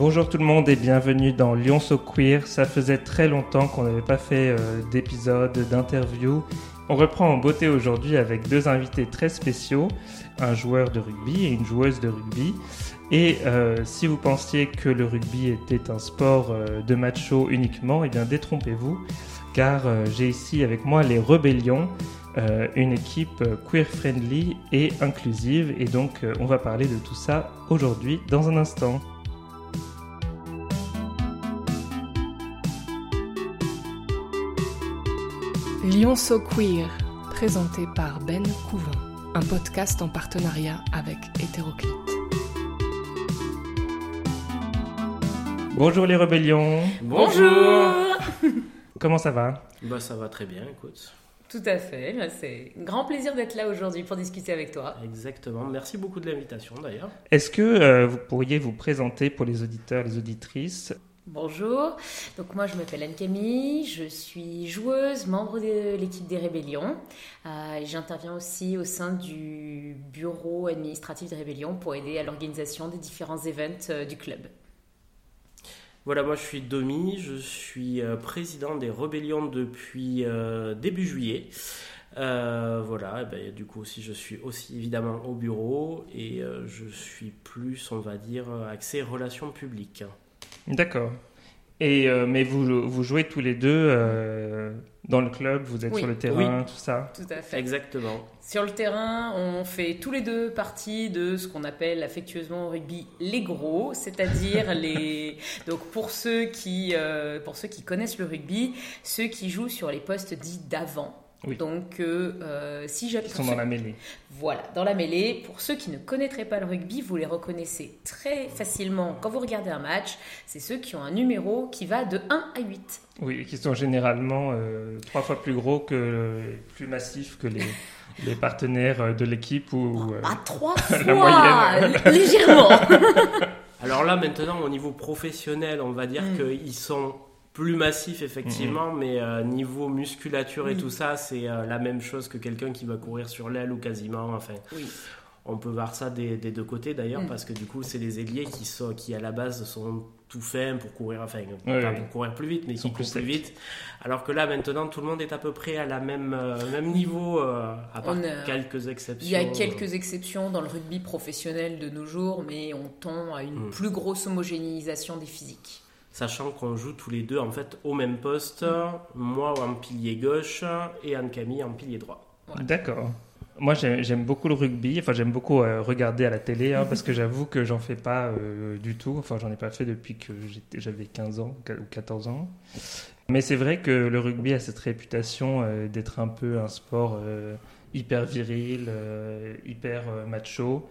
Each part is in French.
Bonjour tout le monde et bienvenue dans Lyon So Queer. Ça faisait très longtemps qu'on n'avait pas fait euh, d'épisode, d'interview. On reprend en beauté aujourd'hui avec deux invités très spéciaux, un joueur de rugby et une joueuse de rugby. Et euh, si vous pensiez que le rugby était un sport euh, de macho uniquement, eh bien détrompez-vous, car euh, j'ai ici avec moi les Rebellions, une équipe queer friendly et inclusive. Et donc on va parler de tout ça aujourd'hui dans un instant. Lyon So Queer, présenté par Ben Couvin, un podcast en partenariat avec Hétéroclite. Bonjour les Rebellions, Bonjour comment ça va? Bah ça va très bien, écoute. Tout à fait, Là, c'est un grand plaisir d'être là aujourd'hui pour discuter avec toi. Exactement. Merci beaucoup de l'invitation d'ailleurs. Est-ce que euh, vous pourriez vous présenter pour les auditeurs, les auditrices? Bonjour, donc moi je m'appelle Anne-Camille, je suis joueuse, membre de l'équipe des Rébellions. Euh, J'interviens aussi au sein du bureau administratif des Rébellions pour aider à l'organisation des différents events euh, du club. Voilà, moi je suis Domi, je suis euh, président des Rébellions depuis début juillet. Voilà, et ben, du coup aussi je suis aussi évidemment au bureau et je suis plus, on va dire, axé relations publiques. D'accord. Et euh, mais vous, vous jouez tous les deux euh, dans le club, vous êtes Oui. sur le terrain, tout ça. Tout à fait. Exactement. Sur le terrain, on fait tous les deux partie de ce qu'on appelle affectueusement au rugby les gros, c'est-à-dire les donc pour ceux qui euh, pour ceux qui connaissent le rugby, ceux qui jouent sur les postes dits d'avant. Oui. Donc euh, euh, si j'ai Ils sont dans la mêlée. voilà dans la mêlée. Pour ceux qui ne connaîtraient pas le rugby, vous les reconnaissez très facilement quand vous regardez un match. C'est ceux qui ont un numéro qui va de 1 à 8. Oui, qui sont généralement euh, trois fois plus gros que plus massifs que les, les partenaires euh, de l'équipe ou euh, À trois fois légèrement. Alors là maintenant au niveau professionnel, on va dire Mm. qu'ils sont plus massifs effectivement, mais euh, niveau musculature et Oui. tout ça, c'est euh, la même chose que quelqu'un qui va courir sur l'aile ou quasiment. Enfin, Oui. On peut voir ça des, des deux côtés d'ailleurs, Mm. parce que du coup, c'est des ailiers qui, sont, qui à la base sont tout faits pour courir, enfin, pas pour courir plus vite, mais Ils qui sont courent plus vite. Alors que là, maintenant, tout le monde est à peu près à la même, euh, même niveau, euh, à part a- quelques exceptions. Il y a quelques exceptions dans le rugby professionnel de nos jours, mais on tend à une Mm. plus grosse homogénéisation des physiques. Sachant qu'on joue tous les deux en fait au même poste, moi en pilier gauche et Anne-Camille en pilier droit. Ouais. D'accord. Moi, j'ai- j'aime beaucoup le rugby. Enfin, j'aime beaucoup euh, regarder à la télé, hein, parce que j'avoue que j'en fais pas euh, du tout. Enfin, j'en ai pas fait depuis que j'avais 15 ans ou 14 ans. Mais c'est vrai que le rugby a cette réputation euh, d'être un peu un sport euh, hyper viril, euh, hyper euh, macho.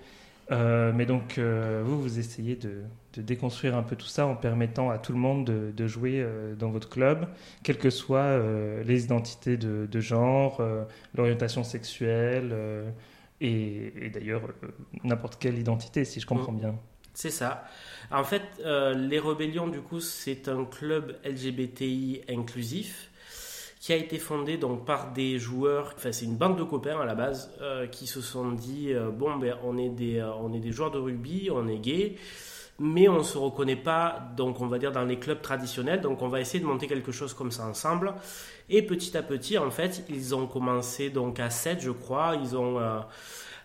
Euh, mais donc, euh, vous, vous essayez de, de déconstruire un peu tout ça en permettant à tout le monde de, de jouer euh, dans votre club, quelles que soient les identités de, de genre, l'orientation sexuelle et, et d'ailleurs n'importe quelle identité, si je comprends bien. C'est ça. En fait, les Rébellions, du coup, c'est un club LGBTI inclusif qui a été fondé donc par des joueurs, enfin c'est une bande de copains à la base, euh, qui se sont dit euh, bon ben on est des euh, on est des joueurs de rugby, on est gay, mais on se reconnaît pas donc on va dire dans les clubs traditionnels, donc on va essayer de monter quelque chose comme ça ensemble. Et petit à petit en fait ils ont commencé donc à 7 je crois, ils ont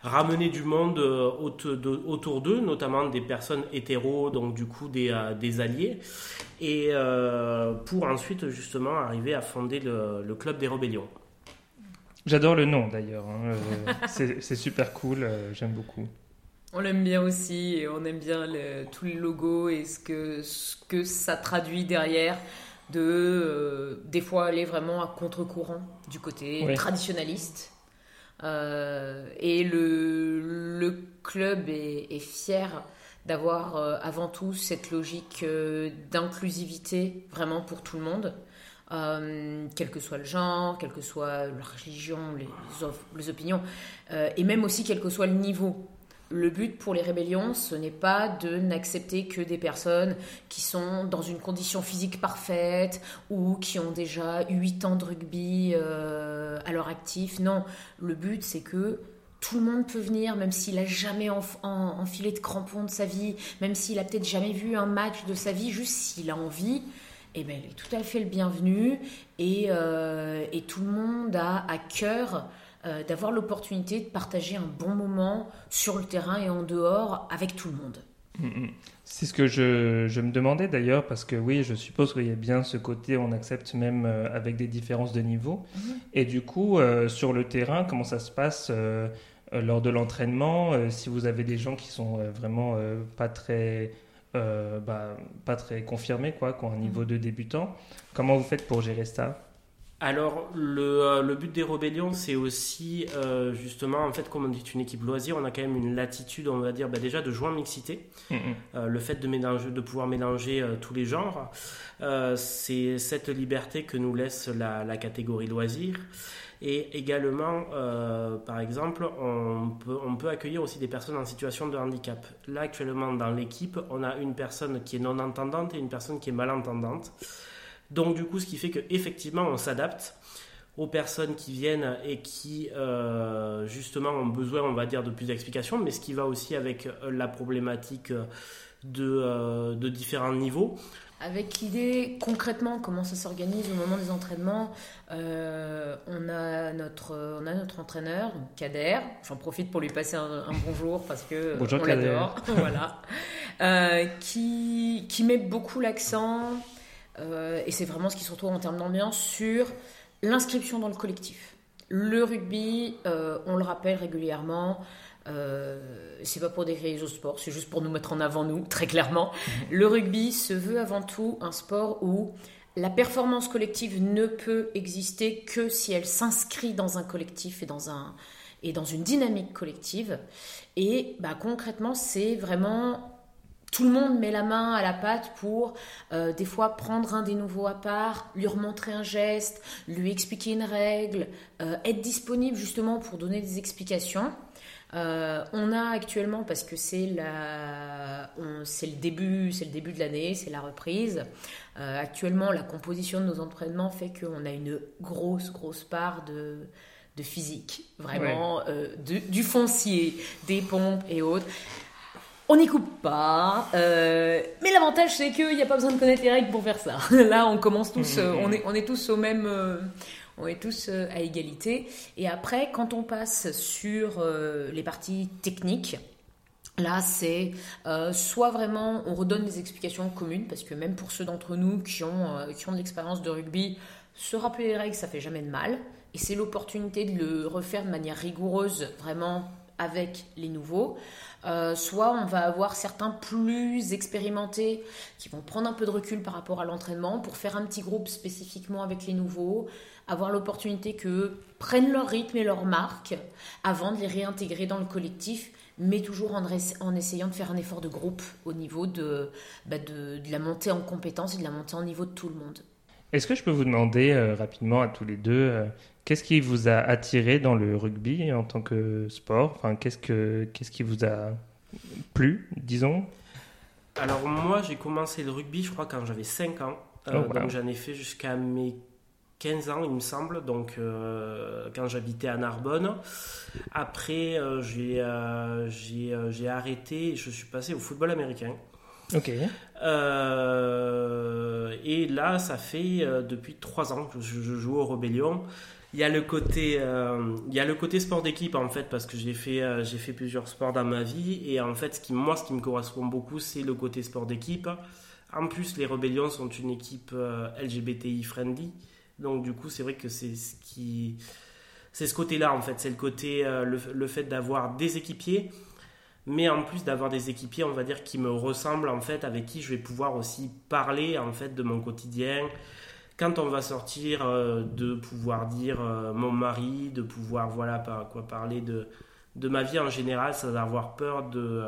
ramener du monde euh, autour d'eux, notamment des personnes hétéros, donc du coup des, euh, des alliés, et euh, pour ensuite justement arriver à fonder le, le club des rébellions. J'adore le nom d'ailleurs, hein, c'est super cool, j'aime beaucoup. On l'aime bien aussi et on aime bien le, tout le logo et ce que, ce que ça traduit derrière de euh, des fois aller vraiment à contre-courant du côté Oui. traditionnaliste. Euh, et le, le club est, fier d'avoir euh, avant tout cette logique euh, d'inclusivité vraiment pour tout le monde. Quel que soit le genre, quelle que soit la religion, les, les opinions, et même aussi quel que soit le niveau. Le but pour les rébellions, ce n'est pas de n'accepter que des personnes qui sont dans une condition physique parfaite ou qui ont déjà 8 ans de rugby euh, à leur actif. Non, le but c'est que tout le monde peut venir, même s'il a jamais enfilé de crampons de sa vie, même s'il a peut-être jamais vu un match de sa vie, juste s'il a envie, eh ben, il est tout à fait le bienvenu et, euh, et tout le monde a à cœur euh, d'avoir l'opportunité de partager un bon moment sur le terrain et en dehors avec tout le monde. Mm, mm. C'est ce que je, je me demandais d'ailleurs, parce que oui, je suppose qu'il y a bien ce côté, on accepte même euh, avec des différences de niveau. Mhm. Et du coup, sur le terrain, comment ça se passe lors de l'entraînement Si vous avez des gens qui sont vraiment pas très euh, bah, pas très confirmés, quoi, qui ont un niveau mm. de débutant. Comment vous faites pour gérer ça? Alors, le, euh, le, but des rébellions, c'est aussi, euh, justement, en fait, comme on dit une équipe loisir, on a quand même une latitude, on va dire, bah, déjà de jouer en mixité. Mm, le fait de, mélanger, de pouvoir mélanger tous les genres, c'est cette liberté que nous laisse la, la catégorie loisir. Et également, euh, par exemple, on peut, on peut accueillir aussi des personnes en situation de handicap. Là, actuellement, dans l'équipe, on a une personne qui est non-entendante et une personne qui est malentendante. Donc, du coup, ce qui fait qu'effectivement, on s'adapte aux personnes qui viennent et qui, euh, justement, ont besoin, on va dire, de plus d'explications, mais ce qui va aussi avec la problématique de, euh, de différents niveaux. Avec l'idée concrètement comment ça s'organise au moment des entraînements, euh, on, a notre, on a notre entraîneur, Kader. J'en profite pour lui passer un, bonjour parce que bonjour on l'adore. voilà. Euh, qui, qui met beaucoup l'accent, euh, et c'est vraiment ce qui se retrouve en termes d'ambiance, sur l'inscription dans le collectif. Le rugby, on le rappelle régulièrement, euh, c'est pas pour décrire les autres sports, c'est juste pour nous mettre en avant nous, très clairement. Mhm. Le rugby se veut avant tout un sport où la performance collective ne peut exister que si elle s'inscrit dans un collectif et dans, un, et dans une dynamique collective. Et bah, concrètement, c'est vraiment tout le monde met la main à la pâte pour euh, des fois prendre un des nouveaux à part, lui remontrer un geste, lui expliquer une règle, euh, être disponible justement pour donner des explications. Euh, on a actuellement, parce que c'est le début, c'est le début de l'année, c'est la reprise. Euh, actuellement, la composition de nos entraînements fait qu'on a une grosse, grosse part de, physique, vraiment euh, du foncier, des pompes et autres. On n'y coupe pas, mais l'avantage c'est qu'il n'y a pas besoin de connaître les règles pour faire ça. Là, on commence tous, mmh. on, est, on est tous au même on est tous euh, à égalité. Et après, quand on passe sur euh, les parties techniques, Là, c'est euh, soit vraiment on redonne des explications communes, parce que même pour ceux d'entre nous qui ont, qui ont de l'expérience de rugby, se rappeler les règles, ça fait jamais de mal. Et c'est l'opportunité de le refaire de manière rigoureuse, vraiment avec les nouveaux. Soit on va avoir certains plus expérimentés qui vont prendre un peu de recul par rapport à l'entraînement pour faire un petit groupe spécifiquement avec les nouveaux, avoir l'opportunité que prennent leur rythme et leur marque avant de les réintégrer dans le collectif, mais toujours en, essayant de faire un effort de groupe au niveau bah, de, de, la montée en compétences et de la montée en niveau de tout le monde. Est-ce que je peux vous demander euh, rapidement à tous les deux, euh, qu'est-ce qui vous a attiré dans le rugby en tant que sport? Enfin, qu'est-ce, que, qu'est-ce qui vous a plu, disons? Alors moi, j'ai commencé le rugby, je crois, quand j'avais 5 ans. Euh, oh, donc j'en ai fait jusqu'à mes 15 ans, il me semble, donc euh, quand j'habitais à Narbonne. Après, euh, euh, j'ai arrêté et je suis passé au football américain. Ok. et là, ça fait depuis 3 ans que je, joue au Rebellion. Il y a le côté, il y a le côté sport d'équipe en fait, parce que j'ai fait, j'ai fait plusieurs sports dans ma vie. Et en fait, ce qui, moi, ce qui me correspond beaucoup, c'est le côté sport d'équipe. En plus, les Rebellions sont une équipe LGBTI friendly. Donc du coup, c'est vrai que c'est ce qui c'est ce côté-là en fait, c'est le côté euh, le, fait d'avoir des équipiers mais en plus d'avoir des équipiers, on va dire qui me ressemblent en fait avec qui je vais pouvoir aussi parler en fait de mon quotidien. Quand on va sortir euh, de pouvoir dire euh, mon mari, de pouvoir voilà par quoi parler de de ma vie en général, sans avoir peur de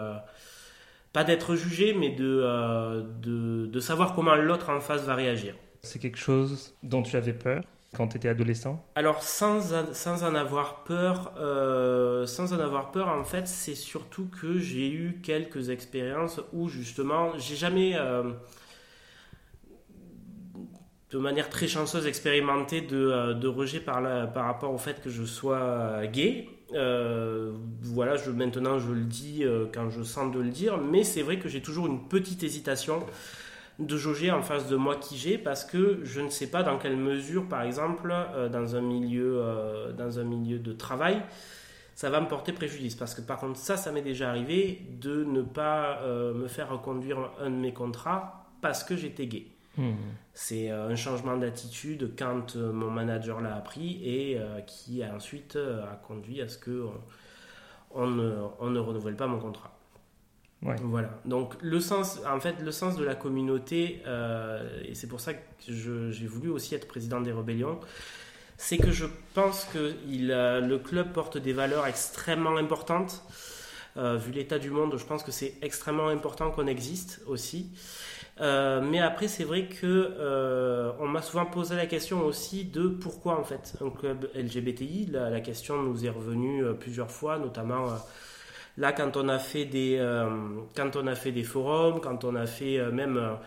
pas d'être jugé, mais de, de, de savoir comment l'autre en face va réagir. C'est quelque chose dont tu avais peur? Quand tu étais adolescent Alors sans, sans en avoir peur, euh, sans en avoir peur, en fait, c'est surtout que j'ai eu quelques expériences où justement, j'ai jamais, euh, de manière très chanceuse, expérimenté de, euh, de rejet par, par rapport au fait que je sois gay. voilà, je, maintenant je le dis quand je sens de le dire, mais c'est vrai que j'ai toujours une petite hésitation de jauger en face de moi qui j'ai parce que je ne sais pas dans quelle mesure, par exemple, dans, un milieu, dans un milieu de travail, ça va me porter préjudice. Parce que par contre, ça, ça m'est déjà arrivé de ne pas me faire reconduire un de mes contrats parce que j'étais gay. Hmm. C'est euh, un changement d'attitude quand euh, mon manager l'a appris et euh, qui a ensuite a conduit à ce que on, ne, renouvelle pas mon contrat. Voilà. Donc le sens, en fait, le sens de la communauté, et c'est pour ça que j'ai voulu aussi être président des rébellions, c'est que je pense que il, le club porte des valeurs extrêmement importantes. vu l'état du monde, je pense que c'est extrêmement important qu'on existe aussi. Euh, mais après, c'est vrai que euh, on m'a souvent posé la question aussi de pourquoi en fait un club LGBTI. La, question nous est revenue euh, plusieurs fois, notamment là quand on a fait des quand on a fait des forums, quand on a fait même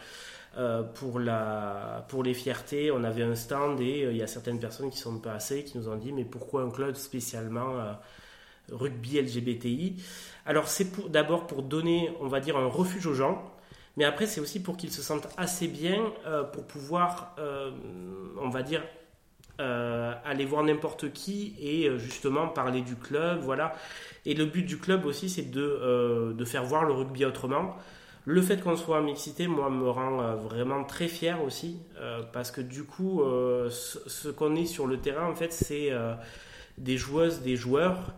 pour la pour les fiertés, on avait un stand et il y a certaines personnes qui sont passées qui nous ont dit mais pourquoi un club spécialement rugby LGBTI Alors c'est d'abord pour donner, on va dire, un refuge aux gens mais après, c'est aussi pour qu'ils se sentent assez bien euh, pour pouvoir, euh, on va dire, euh, aller voir n'importe qui et justement parler du club. Voilà. Et le but du club aussi, c'est de, de faire voir le rugby autrement. Le fait qu'on soit en mixité, moi, me rend vraiment très fier aussi, parce que du coup, ce qu'on est sur le terrain, en fait, c'est des joueuses, des joueurs,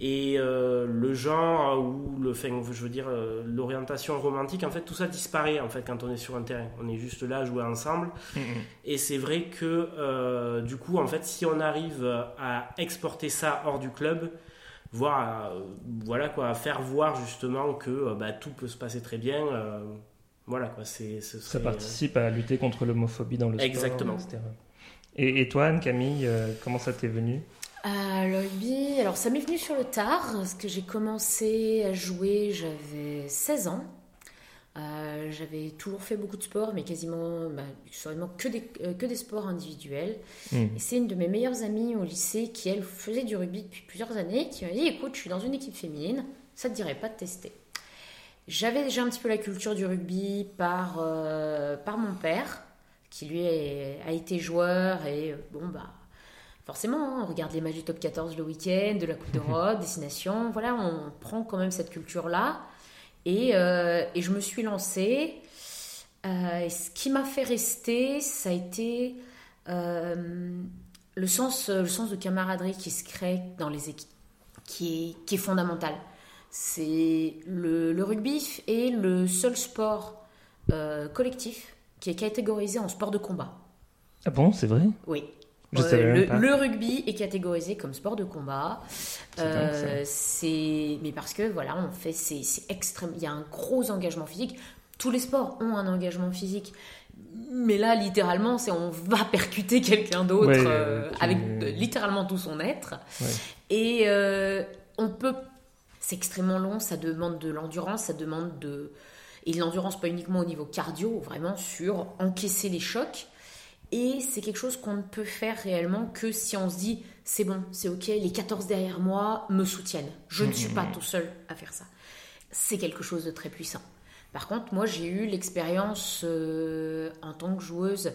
et euh, le genre ou le enfin, je veux dire euh, l'orientation romantique en fait tout ça disparaît en fait quand on est sur un terrain. On est juste là à jouer ensemble. Mm-hmm. et c'est vrai que euh, du coup en fait si on arrive à exporter ça hors du club voir voilà quoi faire voir justement que bah, tout peut se passer très bien voilà quoi c'est ça participe à lutter contre l'homophobie dans le sport exactement. et, et toi Anne Camille comment ça t'est venu? Euh, le rugby, alors ça m'est venu sur le tard, parce que j'ai commencé à jouer, j'avais 16 ans. Euh, j'avais toujours fait beaucoup de sport, mais quasiment, bah, que des, euh, que des sports individuels. Hmm. Et c'est une de mes meilleures amies au lycée qui, elle, faisait du rugby depuis plusieurs années, qui m'a dit Écoute, je suis dans une équipe féminine, ça te dirait pas de tester J'avais déjà un petit peu la culture du rugby par, par mon père, qui lui a été joueur, et bon, bah forcément, hein, on regarde les matchs du top 14 le week-end, de la Coupe d'Europe, Destination, voilà, on prend quand même cette culture-là. Et, euh, et, je me suis lancée. Euh, ce qui m'a fait rester, ça a été euh, le, sens, le sens de camaraderie qui se crée dans les équipes, qui est, qui est fondamental. C'est le, le, rugby est le seul sport collectif qui est catégorisé en sport de combat. Ah bon, c'est vrai? Oui. Euh, le, rugby est catégorisé comme sport de combat. Euh, c'est mais parce que voilà, on fait c'est extrême. Il y a un gros engagement physique. Tous les sports ont un engagement physique. Mais là, littéralement, c'est on va percuter quelqu'un d'autre euh, avec littéralement tout son être. Et on peut. C'est extrêmement long. Ça demande de l'endurance. Ça demande de et l'endurance pas uniquement au niveau cardio, vraiment sur encaisser les chocs et c'est quelque chose qu'on ne peut faire réellement que si on se dit c'est bon, c'est ok, les 14 derrière moi me soutiennent. Je ne suis pas tout seul à faire ça. C'est quelque chose de très puissant. Par contre, moi j'ai eu l'expérience euh, en tant que joueuse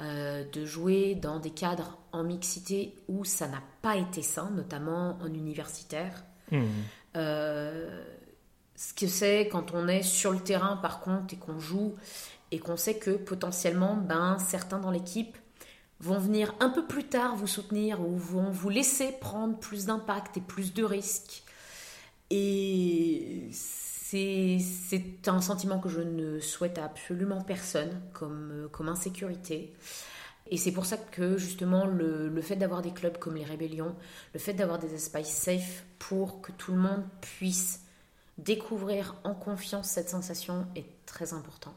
euh, de jouer dans des cadres en mixité où ça n'a pas été sain, notamment en universitaire. Mmh. Euh, ce que c'est quand on est sur le terrain par contre et qu'on joue et qu'on sait que potentiellement, ben, certains dans l'équipe vont venir un peu plus tard vous soutenir ou vont vous laisser prendre plus d'impact et plus de risques. Et c'est un sentiment que je ne souhaite à absolument personne comme, comme insécurité. Et c'est pour ça que justement le, le fait d'avoir des clubs comme les Rébellions, le fait d'avoir des espaces safe pour que tout le monde puisse découvrir en confiance cette sensation est très important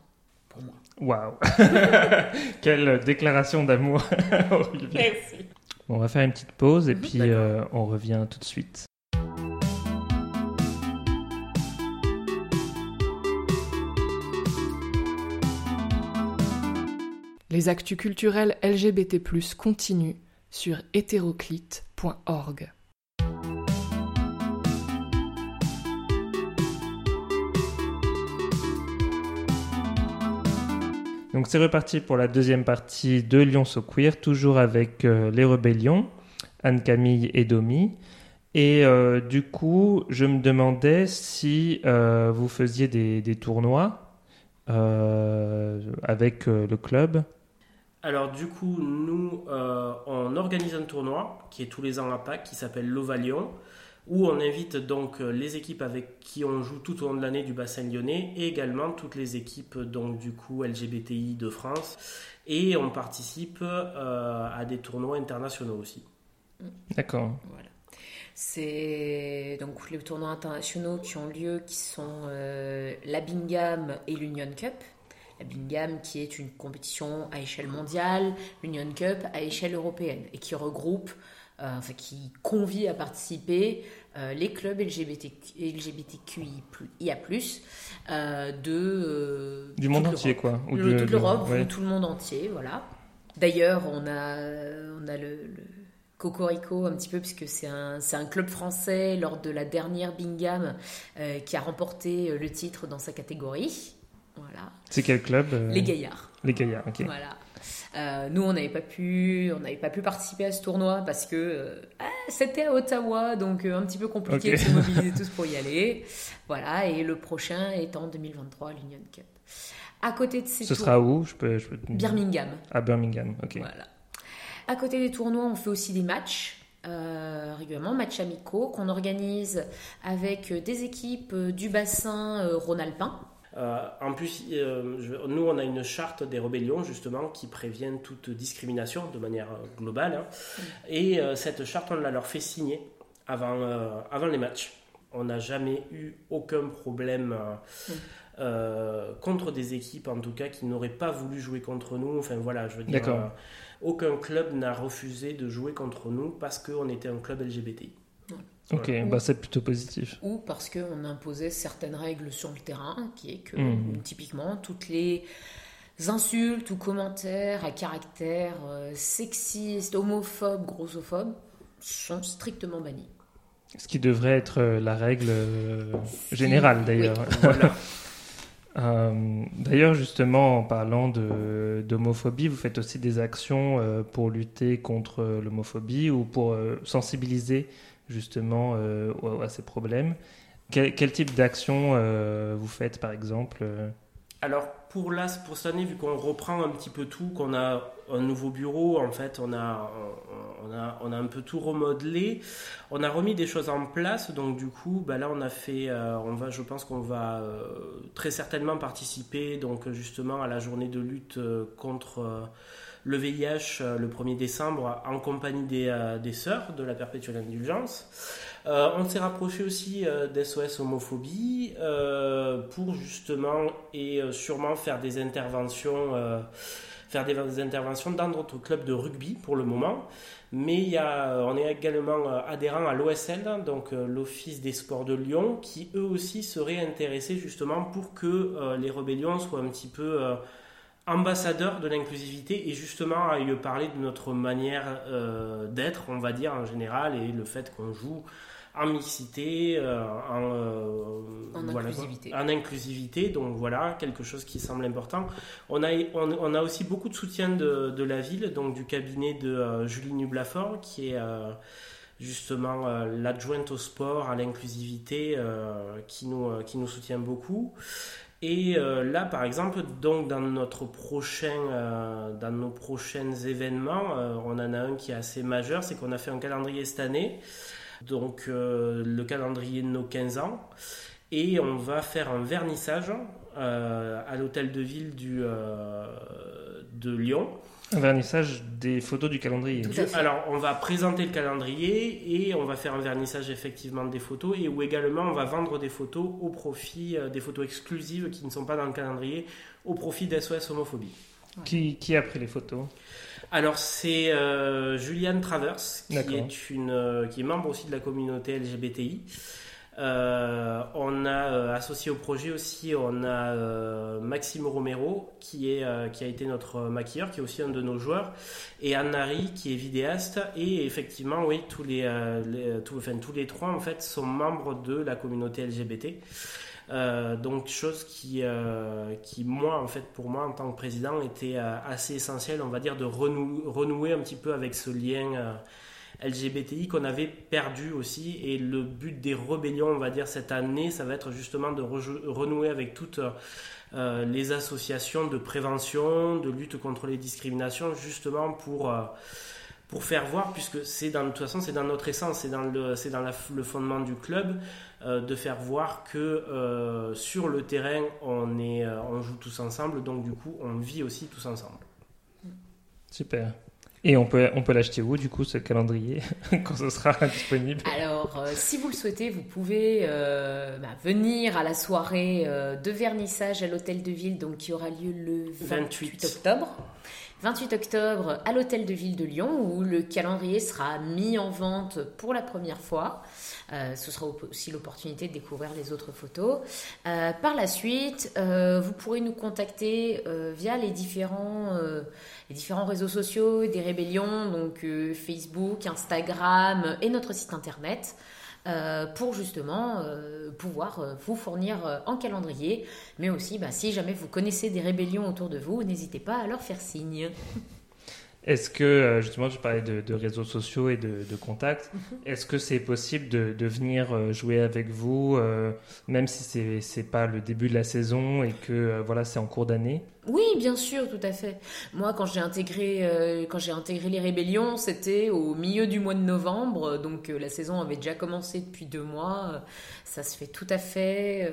pour moi. Waouh Quelle déclaration d'amour Merci. on va faire une petite pause et mhm. puis euh, on revient tout de suite. Les actus culturels LGBT+, continuent sur hétéroclite.org. Donc c'est reparti pour la deuxième partie de Lyon So Queer, toujours avec euh, les rébellions, Anne-Camille et Domi. Et euh, du coup, je me demandais si euh, vous faisiez des, des tournois avec le club. Alors du coup, nous, on organise un tournoi qui est tous les ans à Pâques, qui s'appelle l'Ovalion, où on invite donc euh, les équipes avec qui on joue tout au long de l'année du bassin lyonnais et également toutes les équipes donc du coup LGBTI de France. Et on participe euh, à des tournois internationaux aussi. D'accord. Voilà. C'est donc les tournois internationaux qui ont lieu, qui sont euh, la Bingham et l'Union Cup. La Bingham qui est une compétition à échelle mondiale, l'Union Cup à échelle européenne et qui regroupe, euh, enfin qui convie à participer euh, les clubs LGBT, LGBTQIA+, euh, de euh, Du monde entier, quoi. Ou de- toute l'Europe, ouais. ou tout le monde entier, voilà. D'ailleurs, on a, on a le, le Cocorico un petit peu, puisque c'est un, c'est un club français lors de la dernière Bingham euh, qui a remporté le titre dans sa catégorie. Voilà. C'est quel club euh, Les Gaillards. Les Gaillards, ok. Voilà. Euh, nous, on n'avait pas pu, on n'avait pas pu participer à ce tournoi parce que euh, ah, c'était à Ottawa, donc euh, un petit peu compliqué de se mobiliser tous pour y aller. Voilà. Et le prochain est en 2023, l'Union Cup. À côté de ces Ce tours- sera où? Je peux, je peux- Birmingham. À Birmingham, ok. Voilà. À côté des tournois, on fait aussi des matchs. euh, régulièrement, matchs amicaux qu'on organise avec des équipes du bassin Rhône-Alpin. Euh, en plus, euh, je- nous, on a une charte des rébellions, justement, qui prévient toute discrimination de manière euh, globale. hein. Et euh, cette charte, on la leur fait signer avant, avant les matchs. On n'a jamais eu aucun problème euh, contre des équipes, en tout cas, qui n'auraient pas voulu jouer contre nous. Enfin, voilà, je veux dire, aucun club n'a refusé de jouer contre nous parce qu'on était un club LGBTI. Ok, Voilà. bah c'est plutôt positif. ou parce qu'on imposait certaines règles sur le terrain, qui est que Mhm. typiquement toutes les insultes ou commentaires à caractère euh, sexiste, homophobe, grossophobes sont strictement bannis. Ce qui devrait être euh, la règle euh, générale d'ailleurs. Voilà. Euh, d'ailleurs, justement, en parlant de- d'homophobie, vous faites aussi des actions euh, pour lutter contre l'homophobie ou pour euh, sensibiliser justement euh, à ces problèmes. Quel, type d'action euh, vous faites, par exemple euh Alors pour là, pour cette année, vu qu'on reprend un petit peu tout, qu'on a un nouveau bureau, en fait, on a, on a, on a un peu tout remodelé, on a remis des choses en place, donc du coup, bah là, on a fait, euh, on va, je pense qu'on va euh, très certainement participer, donc justement à la journée de lutte euh, contre euh, le VIH euh, le 1er décembre en compagnie des, euh, des sœurs de la perpétuelle indulgence. Euh, on s'est rapproché aussi d'SOS homophobie pour justement et sûrement faire des interventions, faire des, interventions dans notre club de rugby pour le moment. Mais on est également adhérent à l'OSL, donc l'Office des sports de Lyon, qui eux aussi seraient intéressés justement pour que les rébellions soient un petit peu ambassadeurs de l'inclusivité et justement aillent parler de notre manière euh, d'être, on va dire en général, et le fait qu'on joue en mixité, euh, en, euh, En voilà, inclusivité. en inclusivité. Donc voilà, quelque chose qui semble important. On a, on, on a aussi beaucoup de soutien de, de la ville, donc du cabinet de Julie Nublafort, qui est justement euh, l'adjointe au sport, à l'inclusivité, euh, qui, nous, euh, qui nous soutient beaucoup. Et euh, là, par exemple, donc dans notre prochain, euh, dans nos prochains événements, euh, on en a un qui est assez majeur, c'est qu'on a fait un calendrier cette année, donc le calendrier de nos 15 ans, et on va faire un vernissage à l'hôtel de ville du, de Lyon. Un vernissage des photos du calendrier. Tout Du- à fait. alors, on va présenter le calendrier et on va faire un vernissage effectivement des photos et où également on va vendre des photos au profit, euh, des photos exclusives qui ne sont pas dans le calendrier, au profit d'SOS Homophobie. Qui, qui a pris les photos? Alors, c'est euh, Juliane Travers, qui est, une, euh, qui est membre aussi de la communauté LGBTI. Euh, on a euh, associé au projet aussi, on a euh, Maxime Romero qui, est, qui a été notre maquilleur, qui est aussi un de nos joueurs, et Anne-Marie qui est vidéaste. Et effectivement, oui, tous les, les- trois en fait sont membres de la communauté LGBT. donc chose qui, qui moi en fait pour moi en tant que président était assez essentiel on va dire de renouer un petit peu avec ce lien LGBTI qu'on avait perdu aussi. Et le but des rébellions, on va dire, cette année, ça va être justement de renouer avec toutes euh, les associations de prévention, de lutte contre les discriminations, justement pour... Euh, pour faire voir, puisque c'est dans, toute façon c'est dans notre essence, c'est dans le, c'est dans le fondement du club, euh, de faire voir que sur le terrain on, est, on joue tous ensemble, donc du coup on vit aussi tous ensemble. Super. Et on peut, on peut l'acheter où, du coup, ce calendrier, quand ce sera disponible? Alors, euh, si vous le souhaitez, vous pouvez euh, bah, venir à la soirée euh, de vernissage à l'Hôtel de Ville, donc qui aura lieu le 28, octobre. 28 octobre à l'Hôtel de Ville de Lyon, où le calendrier sera mis en vente pour la première fois. ce sera aussi l'opportunité de découvrir les autres photos. par la suite, vous pourrez nous contacter via les différents réseaux sociaux, des rébellions, donc euh, Facebook, Instagram et notre site internet. Euh, pour justement euh, pouvoir vous fournir en calendrier, mais aussi bah, si jamais vous connaissez des rébellions autour de vous, n'hésitez pas à leur faire signe. Est-ce que, euh, justement, je parlais de, réseaux sociaux et de, contacts, mhm. est-ce que c'est possible de, venir euh, jouer avec vous, euh, même si c'est n'est pas le début de la saison et que voilà, c'est en cours d'année? Oui, bien sûr, tout à fait. Moi, quand j'ai intégré, quand j'ai intégré les rébellions, c'était au milieu du mois de novembre, donc la saison avait déjà commencé depuis deux mois. ça se fait tout à fait,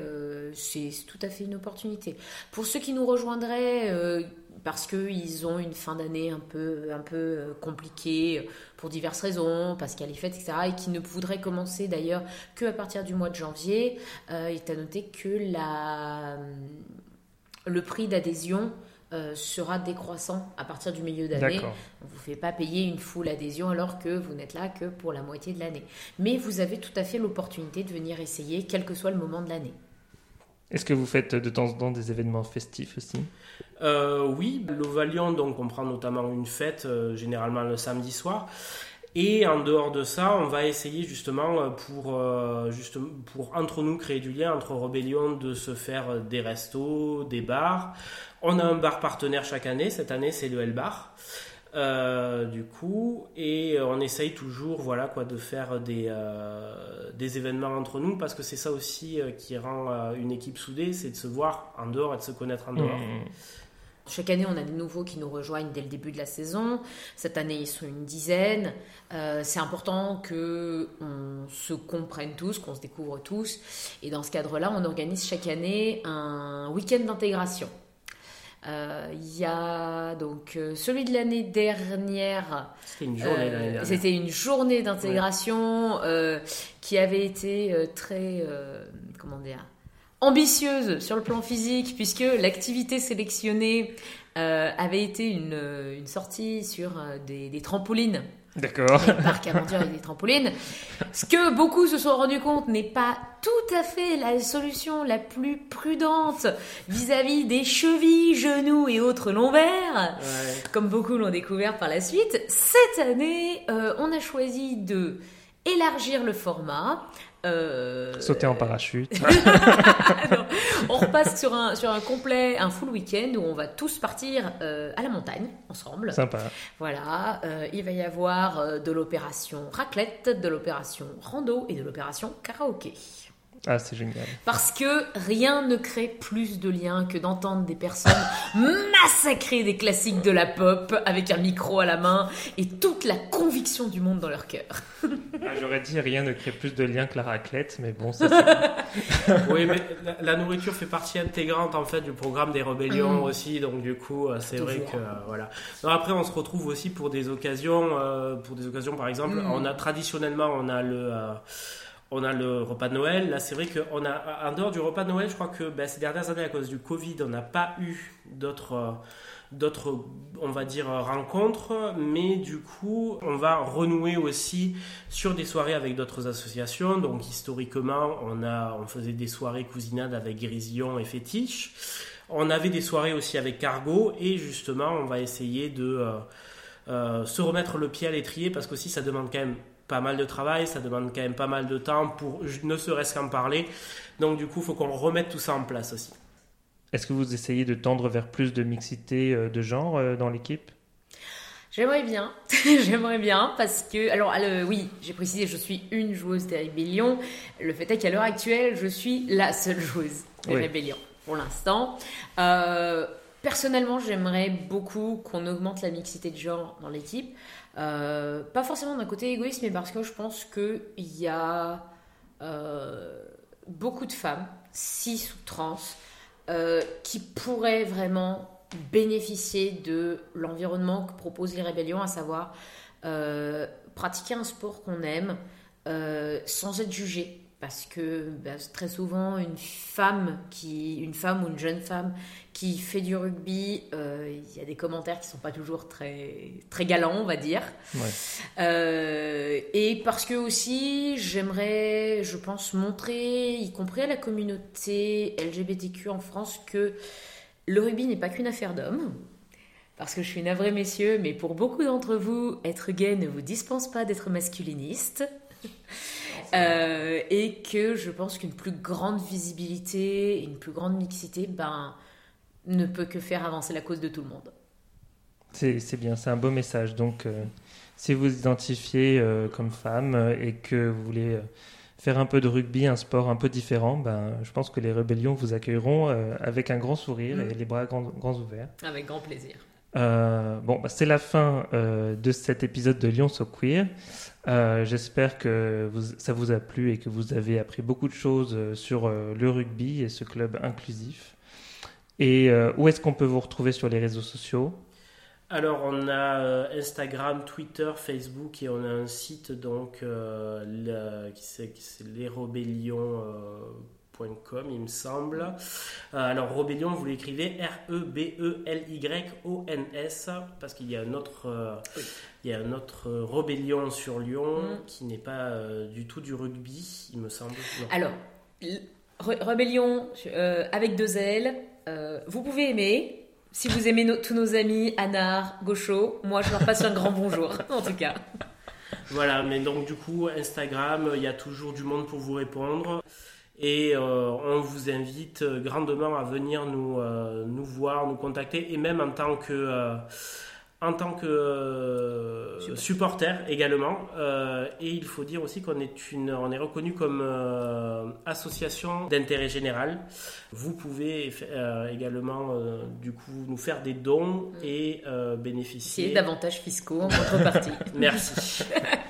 c'est tout à fait une opportunité. Pour ceux qui nous rejoindraient parce qu'ils ont une fin d'année un peu, un peu euh, compliquée euh, pour diverses raisons, parce qu'il y a les fêtes, etc., et qui ne voudraient commencer d'ailleurs que à partir du mois de janvier. Euh, il est à noter que la, le prix d'adhésion sera décroissant à partir du milieu d'année. On ne vous fait pas payer une full adhésion alors que vous n'êtes là que pour la moitié de l'année. Mais vous avez tout à fait l'opportunité de venir essayer, quel que soit le moment de l'année. Est-ce que vous faites de temps en temps des événements festifs aussi? Euh, Oui, l'Ovalion donc comprend notamment une fête, euh, généralement le samedi soir. Et en dehors de ça, on va essayer justement euh, pour, pour entre nous créer du lien entre Rebellion, de se faire des restos, des bars. On a un bar partenaire chaque année. Cette année, c'est le L Bar. Du coup, et on essaye toujours, voilà, quoi, de faire des, des événements entre nous parce que c'est ça aussi qui rend une équipe soudée, c'est de se voir en dehors et de se connaître en dehors. Mmh. Chaque année, on a des nouveaux qui nous rejoignent dès le début de la saison. Cette année, ils sont une dizaine. c'est important que on se comprenne tous, qu'on se découvre tous. Et dans ce cadre-là, on organise chaque année un week-end d'intégration. Euh, il y a donc euh, celui de l'année dernière. C'était une journée euh, C'était une journée d'intégration qui avait été très comment dire ambitieuse sur le plan physique puisque l'activité sélectionnée avait été une, une sortie sur des, des trampolines D'accord. Parc aventure et des trampolines. Ce que beaucoup se sont rendus compte n'est pas tout à fait la solution la plus prudente vis-à-vis des chevilles, genoux et autres lombaires, comme beaucoup l'ont découvert par la suite. Cette année, euh, on a choisi de élargir le format euh, Sauter en parachute. on repasse sur un, sur un complet, un full week-end où on va tous partir euh, à la montagne ensemble. Sympa. Voilà, euh, il va y avoir de l'opération raclette, de l'opération rando et de l'opération karaoké. Ah, c'est génial. Parce que rien ne crée plus de liens que d'entendre des personnes massacrer des classiques de la pop avec un micro à la main et toute la conviction du monde dans leur cœur. Ah, j'aurais dit rien ne crée plus de liens que la raclette, mais bon, ça Oui, mais la, nourriture fait partie intégrante en fait du programme des rébellions mm. aussi, donc du coup, euh, c'est vrai que euh, voilà. après, on se retrouve aussi pour des occasions, euh, pour des occasions par exemple, mm. on a traditionnellement, on a le on a le repas de Noël. Là, c'est vrai qu'en en dehors du repas de Noël, je crois que ben, ces dernières années, à cause du Covid, on n'a pas eu d'autres, d'autres, on va dire, rencontres. Mais du coup, on va renouer aussi sur des soirées avec d'autres associations. Donc, historiquement, on, a, on faisait des soirées cousinades avec Grison et Fétiche. On avait des soirées aussi avec Cargo. Et justement, on va essayer de euh, euh, se remettre le pied à l'étrier parce qu'aussi, ça demande quand même pas mal de travail, ça demande quand même pas mal de temps pour ne serait-ce qu'en parler. Donc du coup, il faut qu'on remette tout ça en place aussi. Est-ce que vous essayez de tendre vers plus de mixité euh, de genre euh, dans l'équipe? J'aimerais bien, j'aimerais bien parce que, alors oui, j'ai précisé, je suis une joueuse des rébellions. Le fait est qu'à l'heure actuelle, je suis la seule joueuse des rébellions pour l'instant. Euh, personnellement, j'aimerais beaucoup qu'on augmente la mixité de genre dans l'équipe. Pas forcément d'un côté égoïste, mais parce que je pense qu'il y a beaucoup de femmes, cis ou trans, euh, qui pourraient vraiment bénéficier de l'environnement que proposent les rébellions, à savoir euh, pratiquer un sport qu'on aime euh, sans être jugé parce que bah, très souvent une femme qui une femme ou une jeune femme qui fait du rugby euh, il y a des commentaires qui sont pas toujours très très galants on va dire. Euh, et parce que aussi j'aimerais je pense montrer y compris à la communauté LGBTQ en France que le rugby n'est pas qu'une affaire d'hommes. Parce que je suis navrée messieurs mais pour beaucoup d'entre vous être gay ne vous dispense pas d'être masculiniste euh, et que je pense qu'une plus grande visibilité, une plus grande mixité, ben, ne peut que faire avancer la cause de tout le monde. C'est bien, c'est un beau message. Donc, euh, si vous vous identifiez euh, comme femme et que vous voulez faire un peu de rugby, un sport un peu différent, ben, je pense que les rébellions vous accueilleront avec un grand sourire mm. et les bras grands, grands ouverts. Avec grand plaisir. Bon, bah, c'est la fin de cet épisode de Lyon So Queer. Euh, j'espère que ça vous a plu et que vous avez appris beaucoup de choses euh, sur euh, le rugby et ce club inclusif. Et où est-ce qu'on peut vous retrouver sur les réseaux sociaux? Alors on a Instagram, Twitter, Facebook et on a un site donc qui c'est rébellions il me semble. Euh, alors, Robellion, vous l'écrivez R-E-B-E-L-Y-O-N-S, parce qu'il y a un autre, euh, il y a un autre Robellion sur Lyon mm. qui n'est pas euh, du tout du rugby, il me semble. Alors, Rebellion avec deux L, vous pouvez aimer. Si vous aimez tous nos amis, Anard, Gaucho, moi je leur passe un grand bonjour, en tout cas. Voilà, mais donc du coup, Instagram, il y a toujours du monde pour vous répondre. Et euh, on vous invite grandement à venir nous, euh, nous voir, nous contacter, et même en tant que, euh, en tant que supporter également. et il faut dire aussi qu'on est, une, on est reconnu comme association d'intérêt général. Vous pouvez également du coup nous faire des dons et bénéficier d'avantages fiscaux en contrepartie. Merci.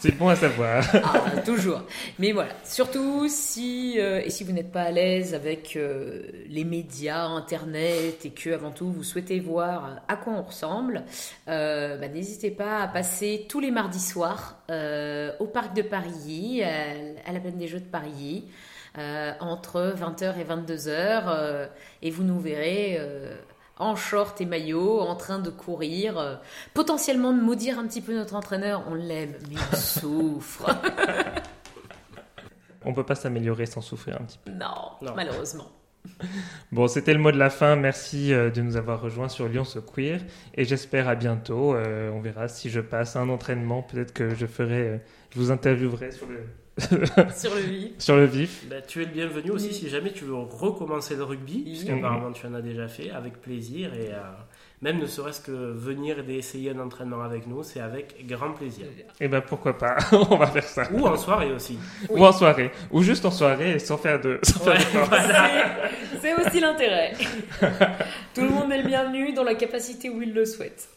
C'est bon à savoir. Ah, toujours. Mais voilà, surtout si, euh, et si vous n'êtes pas à l'aise avec euh, les médias, Internet, et que avant tout vous souhaitez voir à quoi on ressemble, euh, bah, n'hésitez pas à passer tous les mardis soirs au Parc de Paris, à, la Plaine des Jeux de Paris. entre 20h et 22h et vous nous verrez en short et maillot, en train de courir, euh, potentiellement de maudire un petit peu notre entraîneur. On l'aime, mais il souffre. on peut pas s'améliorer sans souffrir un petit peu. Non, malheureusement. Bon, c'était le mot de la fin. Merci euh, de nous avoir rejoints sur Lyon ce queer. Et j'espère à bientôt. Euh, on verra si je passe un entraînement. Peut-être que je ferai, je vous interviewerai sur le, sur le vif. Sur le vif. Bah, tu es le bienvenu aussi si jamais tu veux recommencer le rugby, puisqu'apparemment tu en as déjà fait, avec plaisir. Et euh, même ne serait-ce que venir et essayer un entraînement avec nous, c'est avec grand plaisir. Et eh ben pourquoi pas, on va faire ça. Ou en soirée aussi. Ou en soirée. Ou juste en soirée sans faire de. C'est aussi l'intérêt. Tout le monde est le bienvenu dans la capacité où il le souhaite.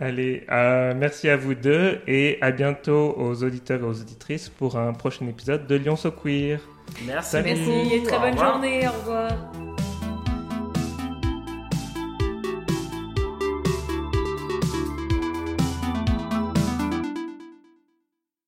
Allez, euh, merci à vous deux et à bientôt aux auditeurs et aux auditrices pour un prochain épisode de Lyon So Queer. Merci. Merci et très bonne journée. Au revoir.